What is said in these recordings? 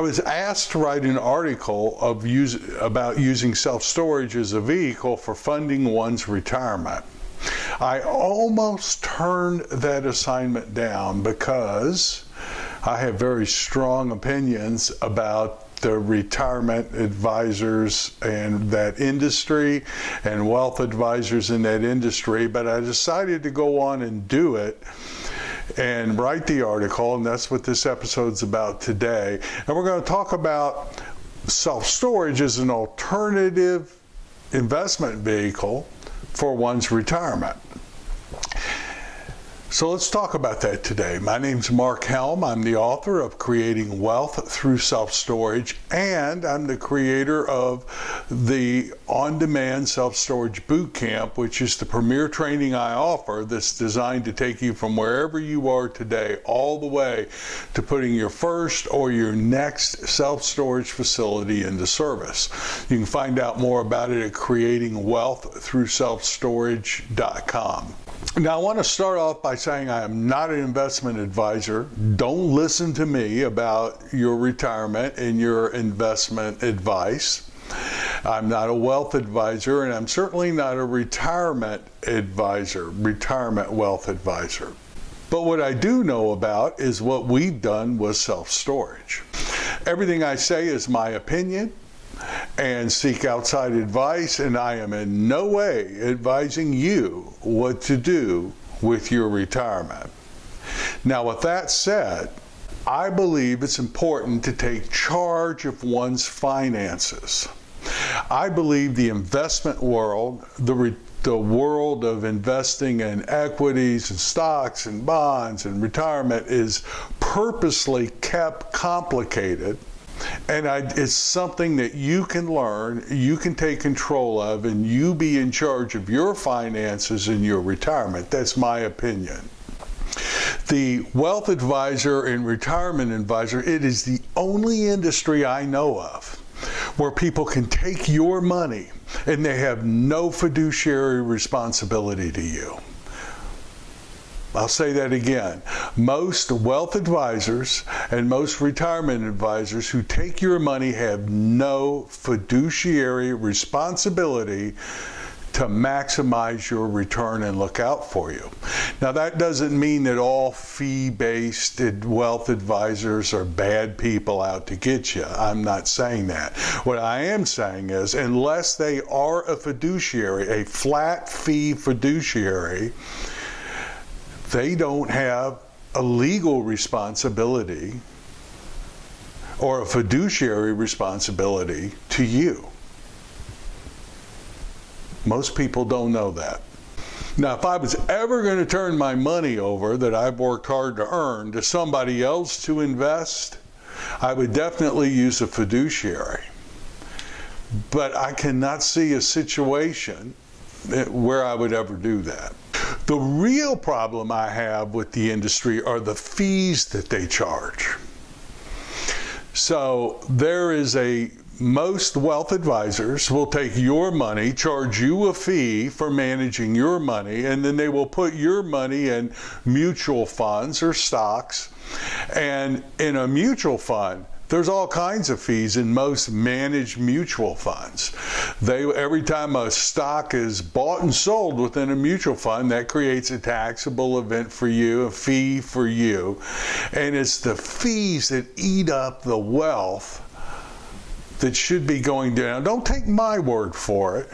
I was asked to write an article of use, about using self storage as a vehicle for funding one's retirement. I almost turned that assignment down because I have very strong opinions about the retirement advisors and that industry and wealth advisors in that industry, but I decided to go on and do it and write the article, and that's what this episode's about today. And we're going to talk about self storage as an alternative investment vehicle for one's retirement. So let's talk about that today. My name's Mark Helm. I'm the author of Creating Wealth Through Self Storage, and I'm the creator of the On Demand Self Storage Boot Camp, which is the premier training I offer that's designed to take you from wherever you are today all the way to putting your first or your next self storage facility into service. You can find out more about it at creatingwealththroughselfstorage.com. Now, I want to start off by saying I am not an investment advisor. Don't listen to me about your retirement and your investment advice. I'm not a wealth advisor, and I'm certainly not a retirement advisor, retirement wealth advisor. But what I do know about is what we've done with self storage. Everything I say is my opinion and seek outside advice, and I am in no way advising you what to do with your retirement. Now, with that said, I believe it's important to take charge of one's finances. I believe the investment world, the the world of investing in equities and stocks and bonds and retirement is purposely kept complicated and I, it's something that you can learn, you can take control of, and you be in charge of your finances and your retirement. That's my opinion. The wealth advisor and retirement advisor, it is the only industry I know of where people can take your money and they have no fiduciary responsibility to you. I'll say that again. Most wealth advisors and most retirement advisors who take your money have no fiduciary responsibility to maximize your return and look out for you. Now, that doesn't mean that all fee based wealth advisors are bad people out to get you. I'm not saying that. What I am saying is, unless they are a fiduciary, a flat fee fiduciary, they don't have a legal responsibility or a fiduciary responsibility to you. Most people don't know that. Now, if I was ever going to turn my money over that I've worked hard to earn to somebody else to invest, I would definitely use a fiduciary. But I cannot see a situation where I would ever do that. The real problem I have with the industry are the fees that they charge. So there is a most wealth advisors will take your money, charge you a fee for managing your money, and then they will put your money in mutual funds or stocks. And in a mutual fund, there's all kinds of fees in most managed mutual funds. They every time a stock is bought and sold within a mutual fund, that creates a taxable event for you, a fee for you. And it's the fees that eat up the wealth that should be going down. Don't take my word for it.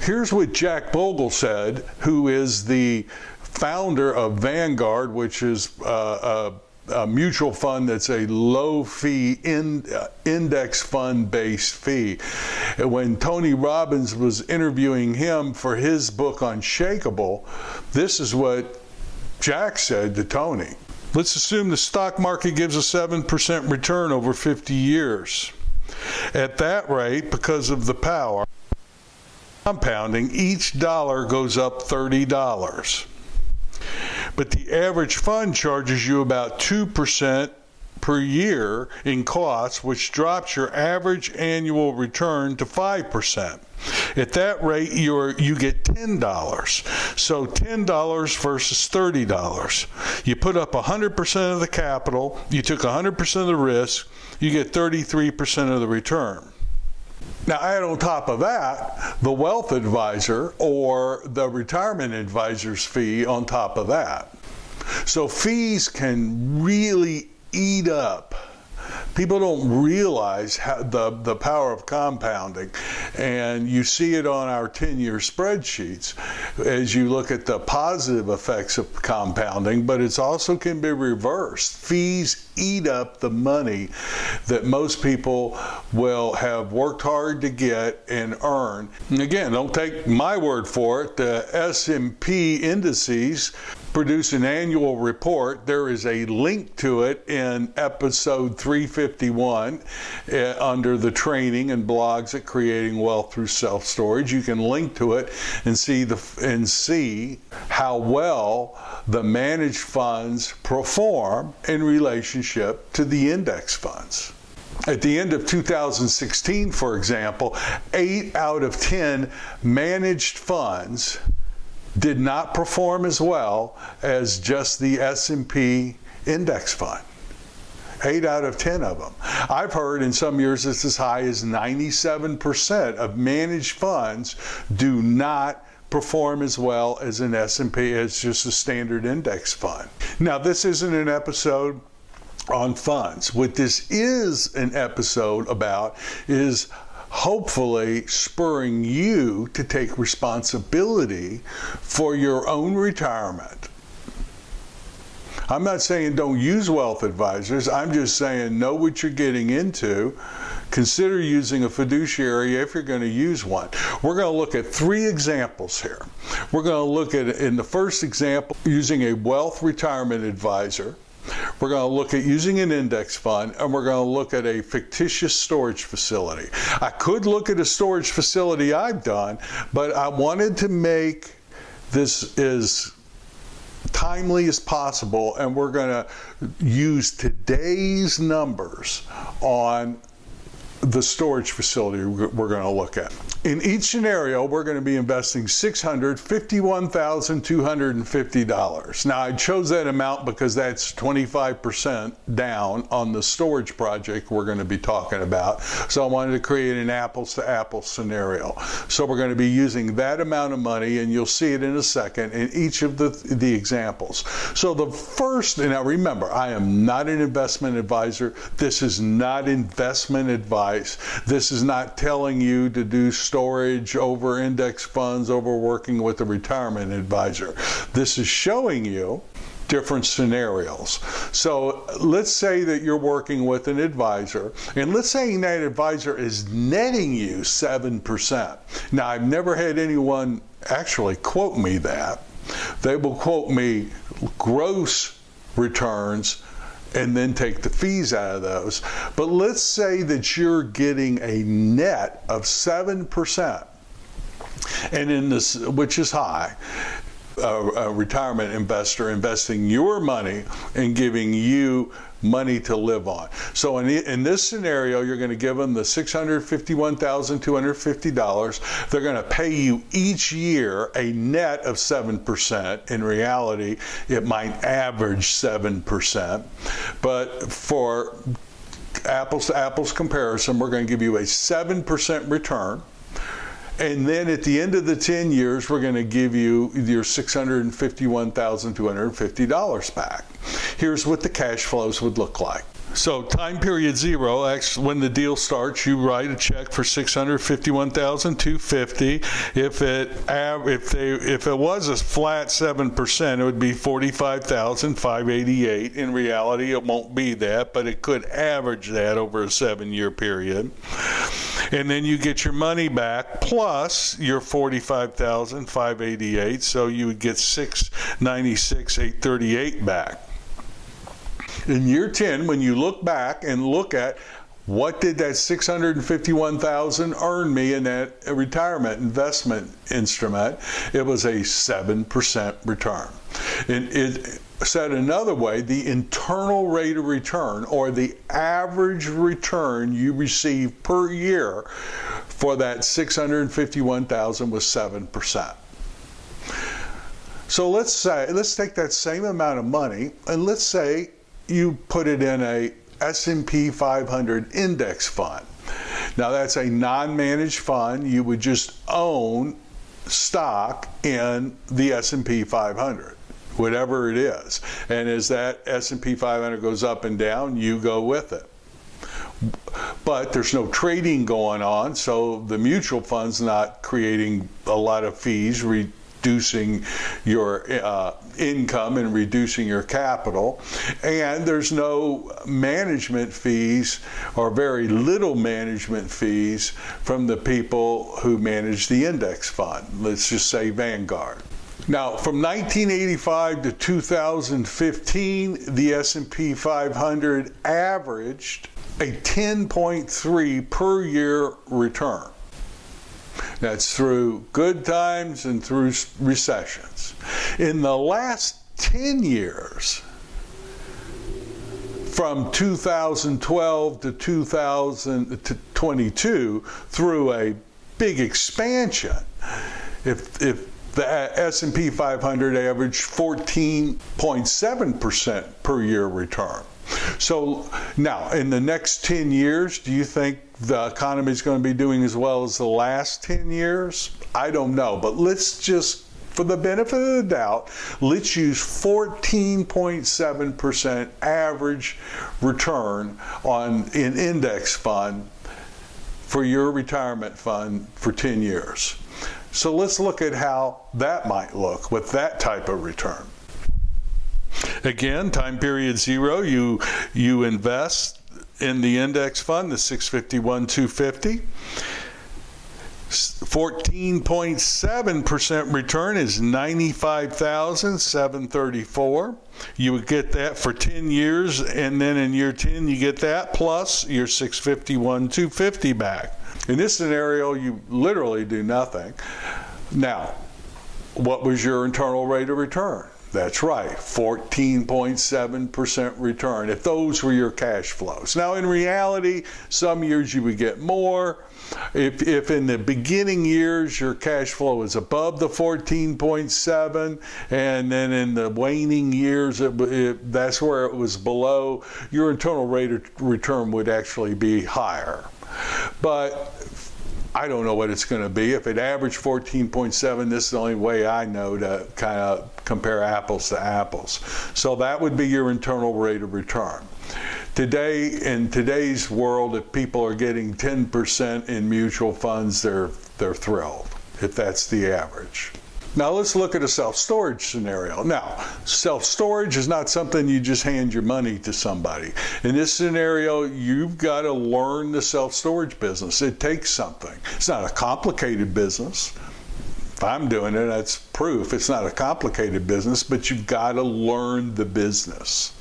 Here's what Jack Bogle said, who is the founder of Vanguard, which is uh, a a mutual fund that's a low fee in, uh, index fund based fee. When Tony Robbins was interviewing him for his book Unshakeable, this is what Jack said to Tony. Let's assume the stock market gives a 7% return over 50 years. At that rate, because of the power compounding, each dollar goes up $30 but the average fund charges you about 2% per year in costs, which drops your average annual return to 5%. At that rate, you're, you get $10. So $10 versus $30. You put up 100% of the capital, you took 100% of the risk, you get 33% of the return. Now, add on top of that the wealth advisor or the retirement advisor's fee on top of that. So, fees can really eat up people don't realize the, the power of compounding. And you see it on our 10 year spreadsheets as you look at the positive effects of compounding, but it also can be reversed. Fees eat up the money that most people will have worked hard to get and earn. And again, don't take my word for it. The S&P indices produce an annual report. There is a link to it in episode 351 uh, under the training and blogs at creating wealth through self-storage. You can link to it and see the and see how well the managed funds perform in relationship to the index funds. At the end of 2016, for example, 8 out of 10 managed funds did not perform as well as just the S&P index fund. 8 out of 10 of them. I've heard in some years it's as high as 97% of managed funds do not perform as well as an S&P as just a standard index fund. Now this isn't an episode on funds. What this is an episode about is hopefully spurring you to take responsibility for your own retirement. I'm not saying don't use wealth advisors. I'm just saying know what you're getting into. Consider using a fiduciary if you're going to use one. We're going to look at three examples here. We're going to look at, in the first example, using a wealth retirement advisor. We're going to look at using an index fund and we're going to look at a fictitious storage facility. I could look at a storage facility I've done, but I wanted to make this as timely as possible and we're going to use today's numbers on the storage facility we're going to look at. In each scenario, we're going to be investing $651,250. Now, I chose that amount because that's 25% down on the storage project we're going to be talking about. So I wanted to create an apples to apples scenario. So we're going to be using that amount of money, and you'll see it in a second in each of the, the examples. So the first, and now remember, I am not an investment advisor. This is not investment advice. This is not telling you to do storage over index funds over working with a retirement advisor. This is showing you different scenarios. So let's say that you're working with an advisor, and let's say that advisor is netting you 7%. Now, I've never had anyone actually quote me that. They will quote me gross returns and then take the fees out of those. But let's say that you're getting a net of 7%, and in this, which is high. A, a retirement investor investing your money and giving you money to live on. So in, in this scenario, you're going to give them the $651,250. They're going to pay you each year a net of 7%. In reality, it might average 7%. But for apples to apples comparison, we're going to give you a 7% return. And then at the end of the 10 years, we're going to give you your $651,250 back. Here's what the cash flows would look like. So time period zero, when the deal starts, you write a check for six hundred fifty-one thousand two fifty. If it if they if it was a flat seven percent, it would be forty-five thousand five eighty-eight. In reality, it won't be that, but it could average that over a seven-year period. And then you get your money back plus your forty-five thousand five eighty-eight. So you would get six ninety-six eight thirty-eight back in year 10, when you look back and look at what did that 651,000 earn me in that retirement investment instrument? It was a 7% return. And it said another way, the internal rate of return or the average return you receive per year for that 651,000 was 7%. So let's say let's take that same amount of money and let's say you put it in a S&P 500 index fund. Now that's a non-managed fund. You would just own stock in the S&P 500 whatever it is. And as that S&P 500 goes up and down, you go with it. But there's no trading going on, so the mutual fund's not creating a lot of fees, reducing your uh, income and reducing your capital. And there's no management fees or very little management fees from the people who manage the index fund. Let's just say Vanguard. Now, from 1985 to 2015, the S&P 500 averaged a 10.3 per year return. That's through good times and through recessions. In the last 10 years, from 2012 to 2022, through a big expansion, if, if the S&P 500 averaged 14.7% per year return. So now, in the next 10 years, do you think the economy is going to be doing as well as the last 10 years? I don't know, but let's just for the benefit of the doubt, let's use 14.7% average return on an index fund for your retirement fund for 10 years. So let's look at how that might look with that type of return. Again, time period zero, you, you invest in the index fund, the 651 250. 14.7% return is 95,734. You would get that for 10 years and then in year 10 you get that plus your 651 250 back. In this scenario you literally do nothing. Now, what was your internal rate of return? That's right, 14.7% return, if those were your cash flows. Now, in reality, some years you would get more. If, if in the beginning years your cash flow is above the 14.7, and then in the waning years it, it, that's where it was below, your internal rate of return would actually be higher. But I don't know what it's going to be. If it averaged 14.7, this is the only way I know to kind of compare apples to apples. So that would be your internal rate of return. Today, in today's world, if people are getting 10% in mutual funds, they're, they're thrilled, if that's the average. Now let's look at a self-storage scenario. Now, self-storage is not something you just hand your money to somebody. In this scenario, you've got to learn the self-storage business. It takes something. It's not a complicated business. If I'm doing it, that's proof. It's not a complicated business, but you've got to learn the business.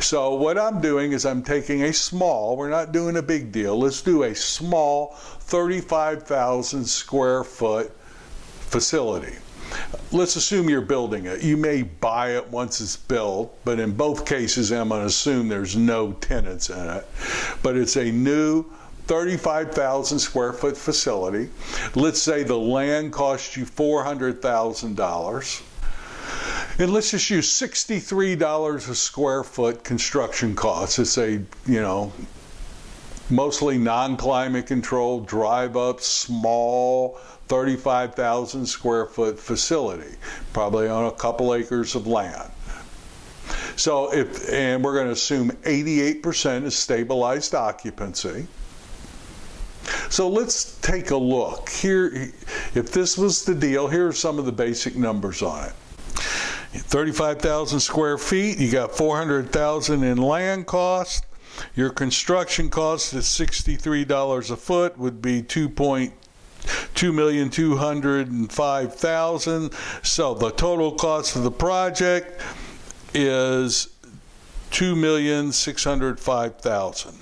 So what I'm doing is I'm taking a small, we're not doing a big deal, let's do a small 35,000 square foot facility. Let's assume you're building it. You may buy it once it's built, but in both cases, I'm going to assume there's no tenants in it. But it's a new 35,000 square foot facility. Let's say the land cost you $400,000. And let's just use $63 a square foot construction costs. It's a, you know, mostly non-climate controlled, drive up, small, 35,000 square foot facility, probably on a couple acres of land. So if, and we're going to assume 88% is stabilized occupancy. So let's take a look. Here, if this was the deal, here are some of the basic numbers on it. 35,000 square feet, you got 400,000 in land cost. Your construction cost at $63 a foot would be 2. Two million two hundred and five thousand. So the total cost of the project is two million six hundred five thousand.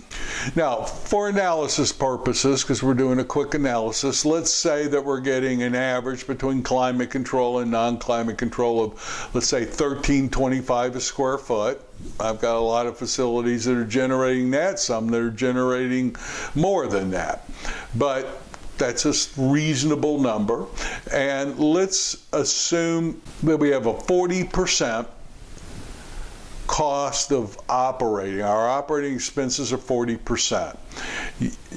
Now, for analysis purposes, because we're doing a quick analysis, let's say that we're getting an average between climate control and non-climate control of, let's say, 1325 a square foot. I've got a lot of facilities that are generating that, some that are generating more than that. But That's a reasonable number. And let's assume that we have a 40% cost of operating. Our operating expenses are 40%.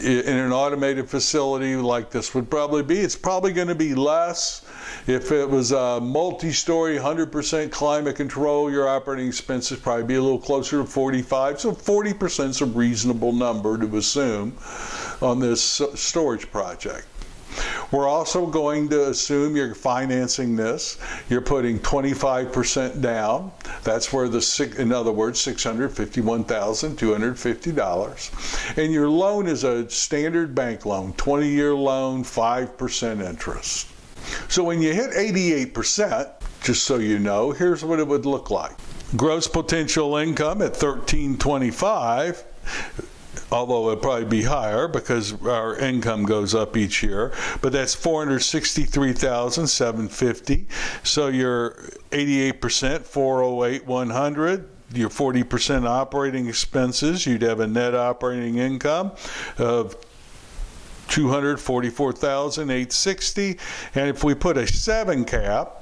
In an automated facility like this would probably be, it's probably going to be less. If it was a multi-story, 100% climate control, your operating expenses probably be a little closer to 45. So 40% is a reasonable number to assume on this storage project. We're also going to assume you're financing this. You're putting 25% down. That's where the, in other words, $651,250. And your loan is a standard bank loan, 20 year loan, 5% interest. So when you hit 88%, just so you know, here's what it would look like. Gross potential income at 1325 although it'll probably be higher because our income goes up each year. But that's 463,750. So you're 88%, 408, 100 your 40% operating expenses, you'd have a net operating income of 244,860. And if we put a seven cap,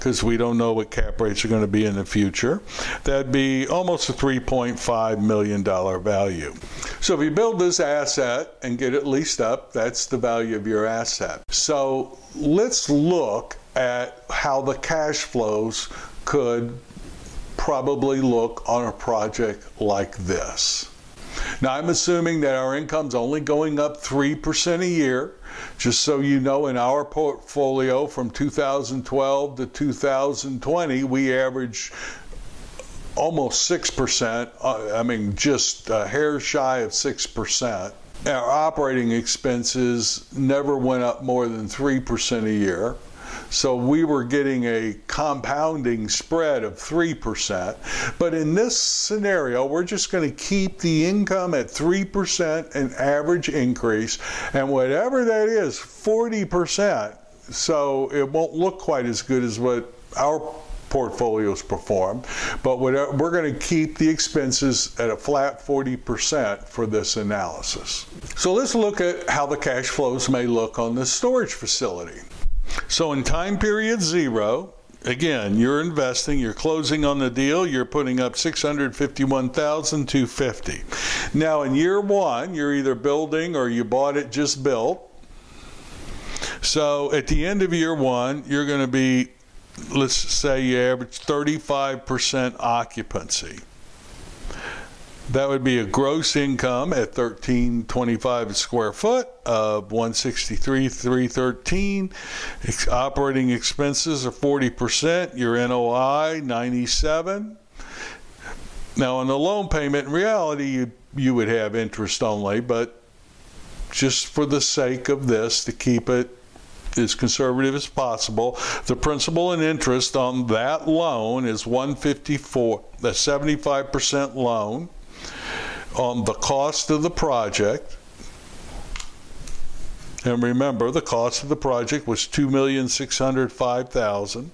because we don't know what cap rates are going to be in the future. That'd be almost a $3.5 million value. So if you build this asset and get it leased up, that's the value of your asset. So let's look at how the cash flows could probably look on a project like this. Now, I'm assuming that our income's only going up 3% a year. Just so you know, in our portfolio from 2012 to 2020, we averaged almost 6%. Uh, I mean, just a hair shy of 6%. Our operating expenses never went up more than 3% a year. So we were getting a compounding spread of 3%. But in this scenario, we're just going to keep the income at 3% an average increase. And whatever that is, 40%. So it won't look quite as good as what our portfolios perform, but we're going to keep the expenses at a flat 40% for this analysis. So let's look at how the cash flows may look on this storage facility. So in time period zero, again, you're investing, you're closing on the deal, you're putting up 651,250. Now in year 1, you're either building or you bought it just built. So at the end of year 1, you're going to be let's say you average 35% occupancy. That would be a gross income at 1325 a square foot of 163 313. Operating expenses are 40%. Your NOI 97. Now on the loan payment, in reality, you you would have interest only, but just for the sake of this, to keep it as conservative as possible, the principal and interest on that loan is 154, the 75% loan on the cost of the project. And remember, the cost of the project was two million six hundred five thousand.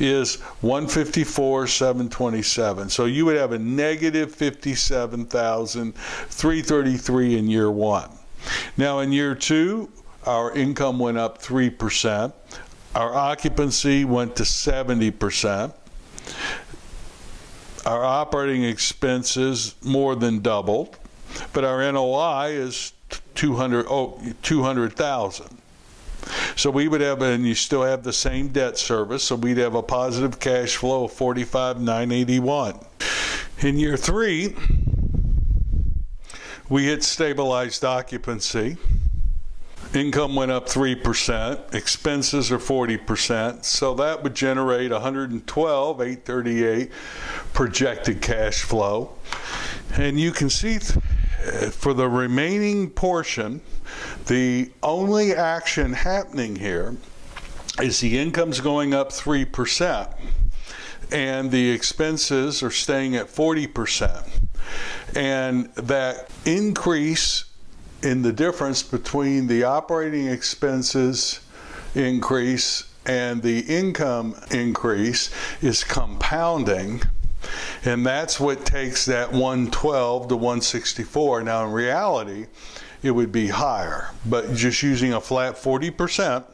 Is one fifty four seven twenty seven. So you would have a negative fifty seven thousand three thirty three in year one. Now in year two, our income went up three percent. Our occupancy went to seventy percent our operating expenses more than doubled, but our NOI is 200 oh, 200,000. So we would have, and you still have the same debt service, so we'd have a positive cash flow of 45,981. In year three, we hit stabilized occupancy. Income went up 3%, expenses are 40%, so that would generate 112, 838 projected cash flow. And you can see for the remaining portion, the only action happening here is the income's going up 3% and the expenses are staying at 40%. And that increase in the difference between the operating expenses increase and the income increase is compounding. And that's what takes that 112 to 164. Now, in reality, it would be higher. But just using a flat 40%,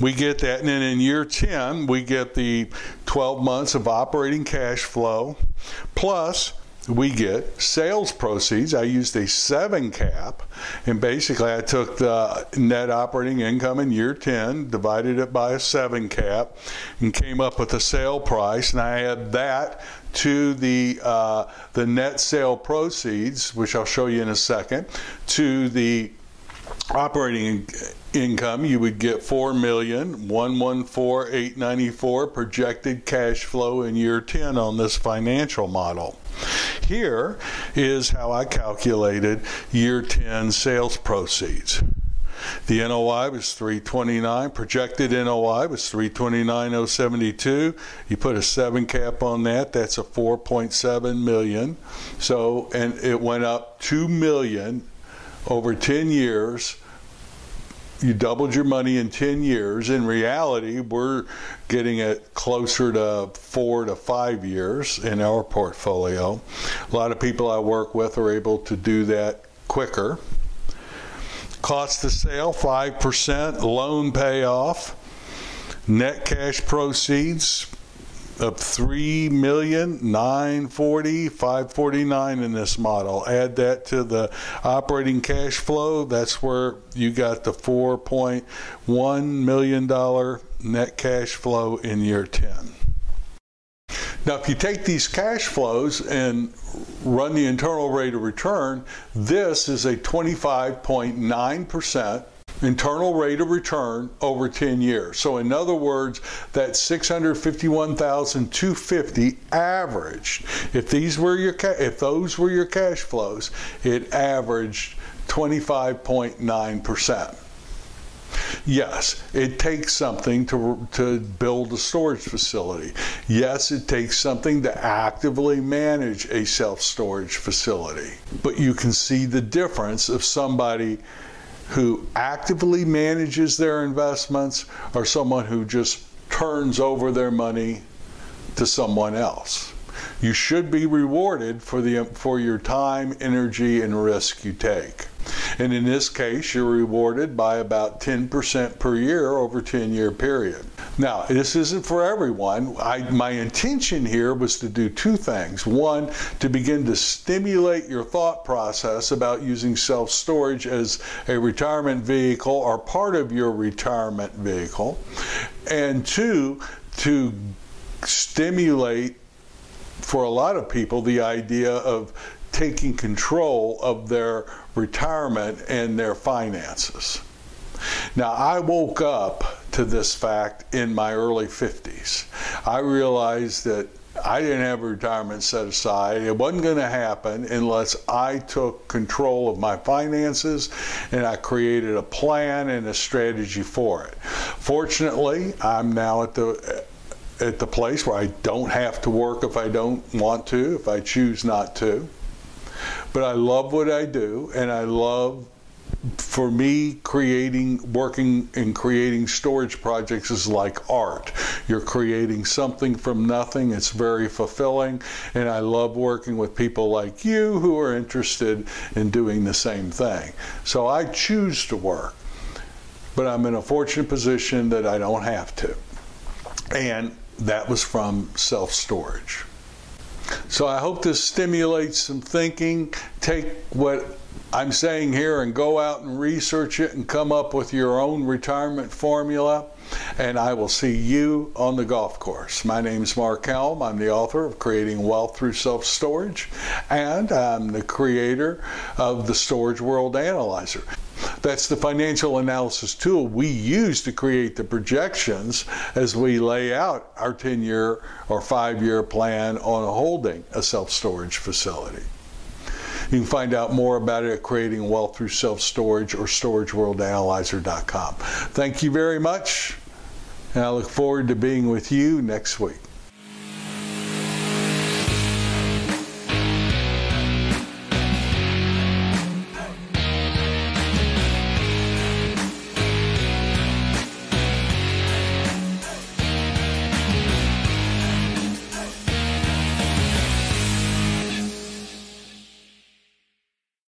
we get that. And then in year 10, we get the 12 months of operating cash flow plus we get sales proceeds. I used a seven cap, and basically I took the net operating income in year 10, divided it by a seven cap, and came up with a sale price, and I add that to the uh, the net sale proceeds, which I'll show you in a second, to the operating income, you would get four million projected cash flow in year 10 on this financial model. Here is how I calculated year 10 sales proceeds. The NOI was 329. Projected NOI was 329,072. You put a seven cap on that. That's a 4.7 million. So, and it went up 2 million over 10 years you doubled your money in 10 years. In reality, we're getting it closer to four to five years in our portfolio. A lot of people I work with are able to do that quicker. Cost of sale 5%, loan payoff, net cash proceeds of three million nine forty five forty nine in this model. Add that to the operating cash flow. That's where you got the four point one million dollar net cash flow in year ten. Now, if you take these cash flows and run the internal rate of return, this is a 25.9% internal rate of return over 10 years. So in other words, that 651,250 averaged, if these were your if those were your cash flows, it averaged 25.9%. Yes, it takes something to, to build a storage facility. Yes, it takes something to actively manage a self storage facility. But you can see the difference of somebody who actively manages their investments or someone who just turns over their money to someone else. You should be rewarded for, the, for your time, energy, and risk you take. And in this case, you're rewarded by about 10% per year over a 10 year period. Now, this isn't for everyone. I, my intention here was to do two things. One, to begin to stimulate your thought process about using self storage as a retirement vehicle or part of your retirement vehicle. And two, to stimulate for a lot of people the idea of taking control of their retirement and their finances. Now, I woke up to this fact in my early 50s. I realized that I didn't have a retirement set aside. It wasn't going to happen unless I took control of my finances and I created a plan and a strategy for it. Fortunately, I'm now at the at the place where I don't have to work if I don't want to, if I choose not to. But I love what I do, and I love, for me, creating, working and creating storage projects is like art. You're creating something from nothing. It's very fulfilling, and I love working with people like you who are interested in doing the same thing. So I choose to work, but I'm in a fortunate position that I don't have to. And that was from self storage. So I hope this stimulates some thinking. Take what I'm saying here and go out and research it and come up with your own retirement formula. And I will see you on the golf course. My name is Mark Helm. I'm the author of Creating Wealth Through Self Storage, and I'm the creator of the Storage World Analyzer. That's the financial analysis tool we use to create the projections as we lay out our 10 year or 5 year plan on holding a self storage facility. You can find out more about it at Creating Wealth Through Self Storage or StorageWorldAnalyzer.com. Thank you very much, and I look forward to being with you next week.